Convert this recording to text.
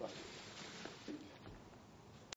Right.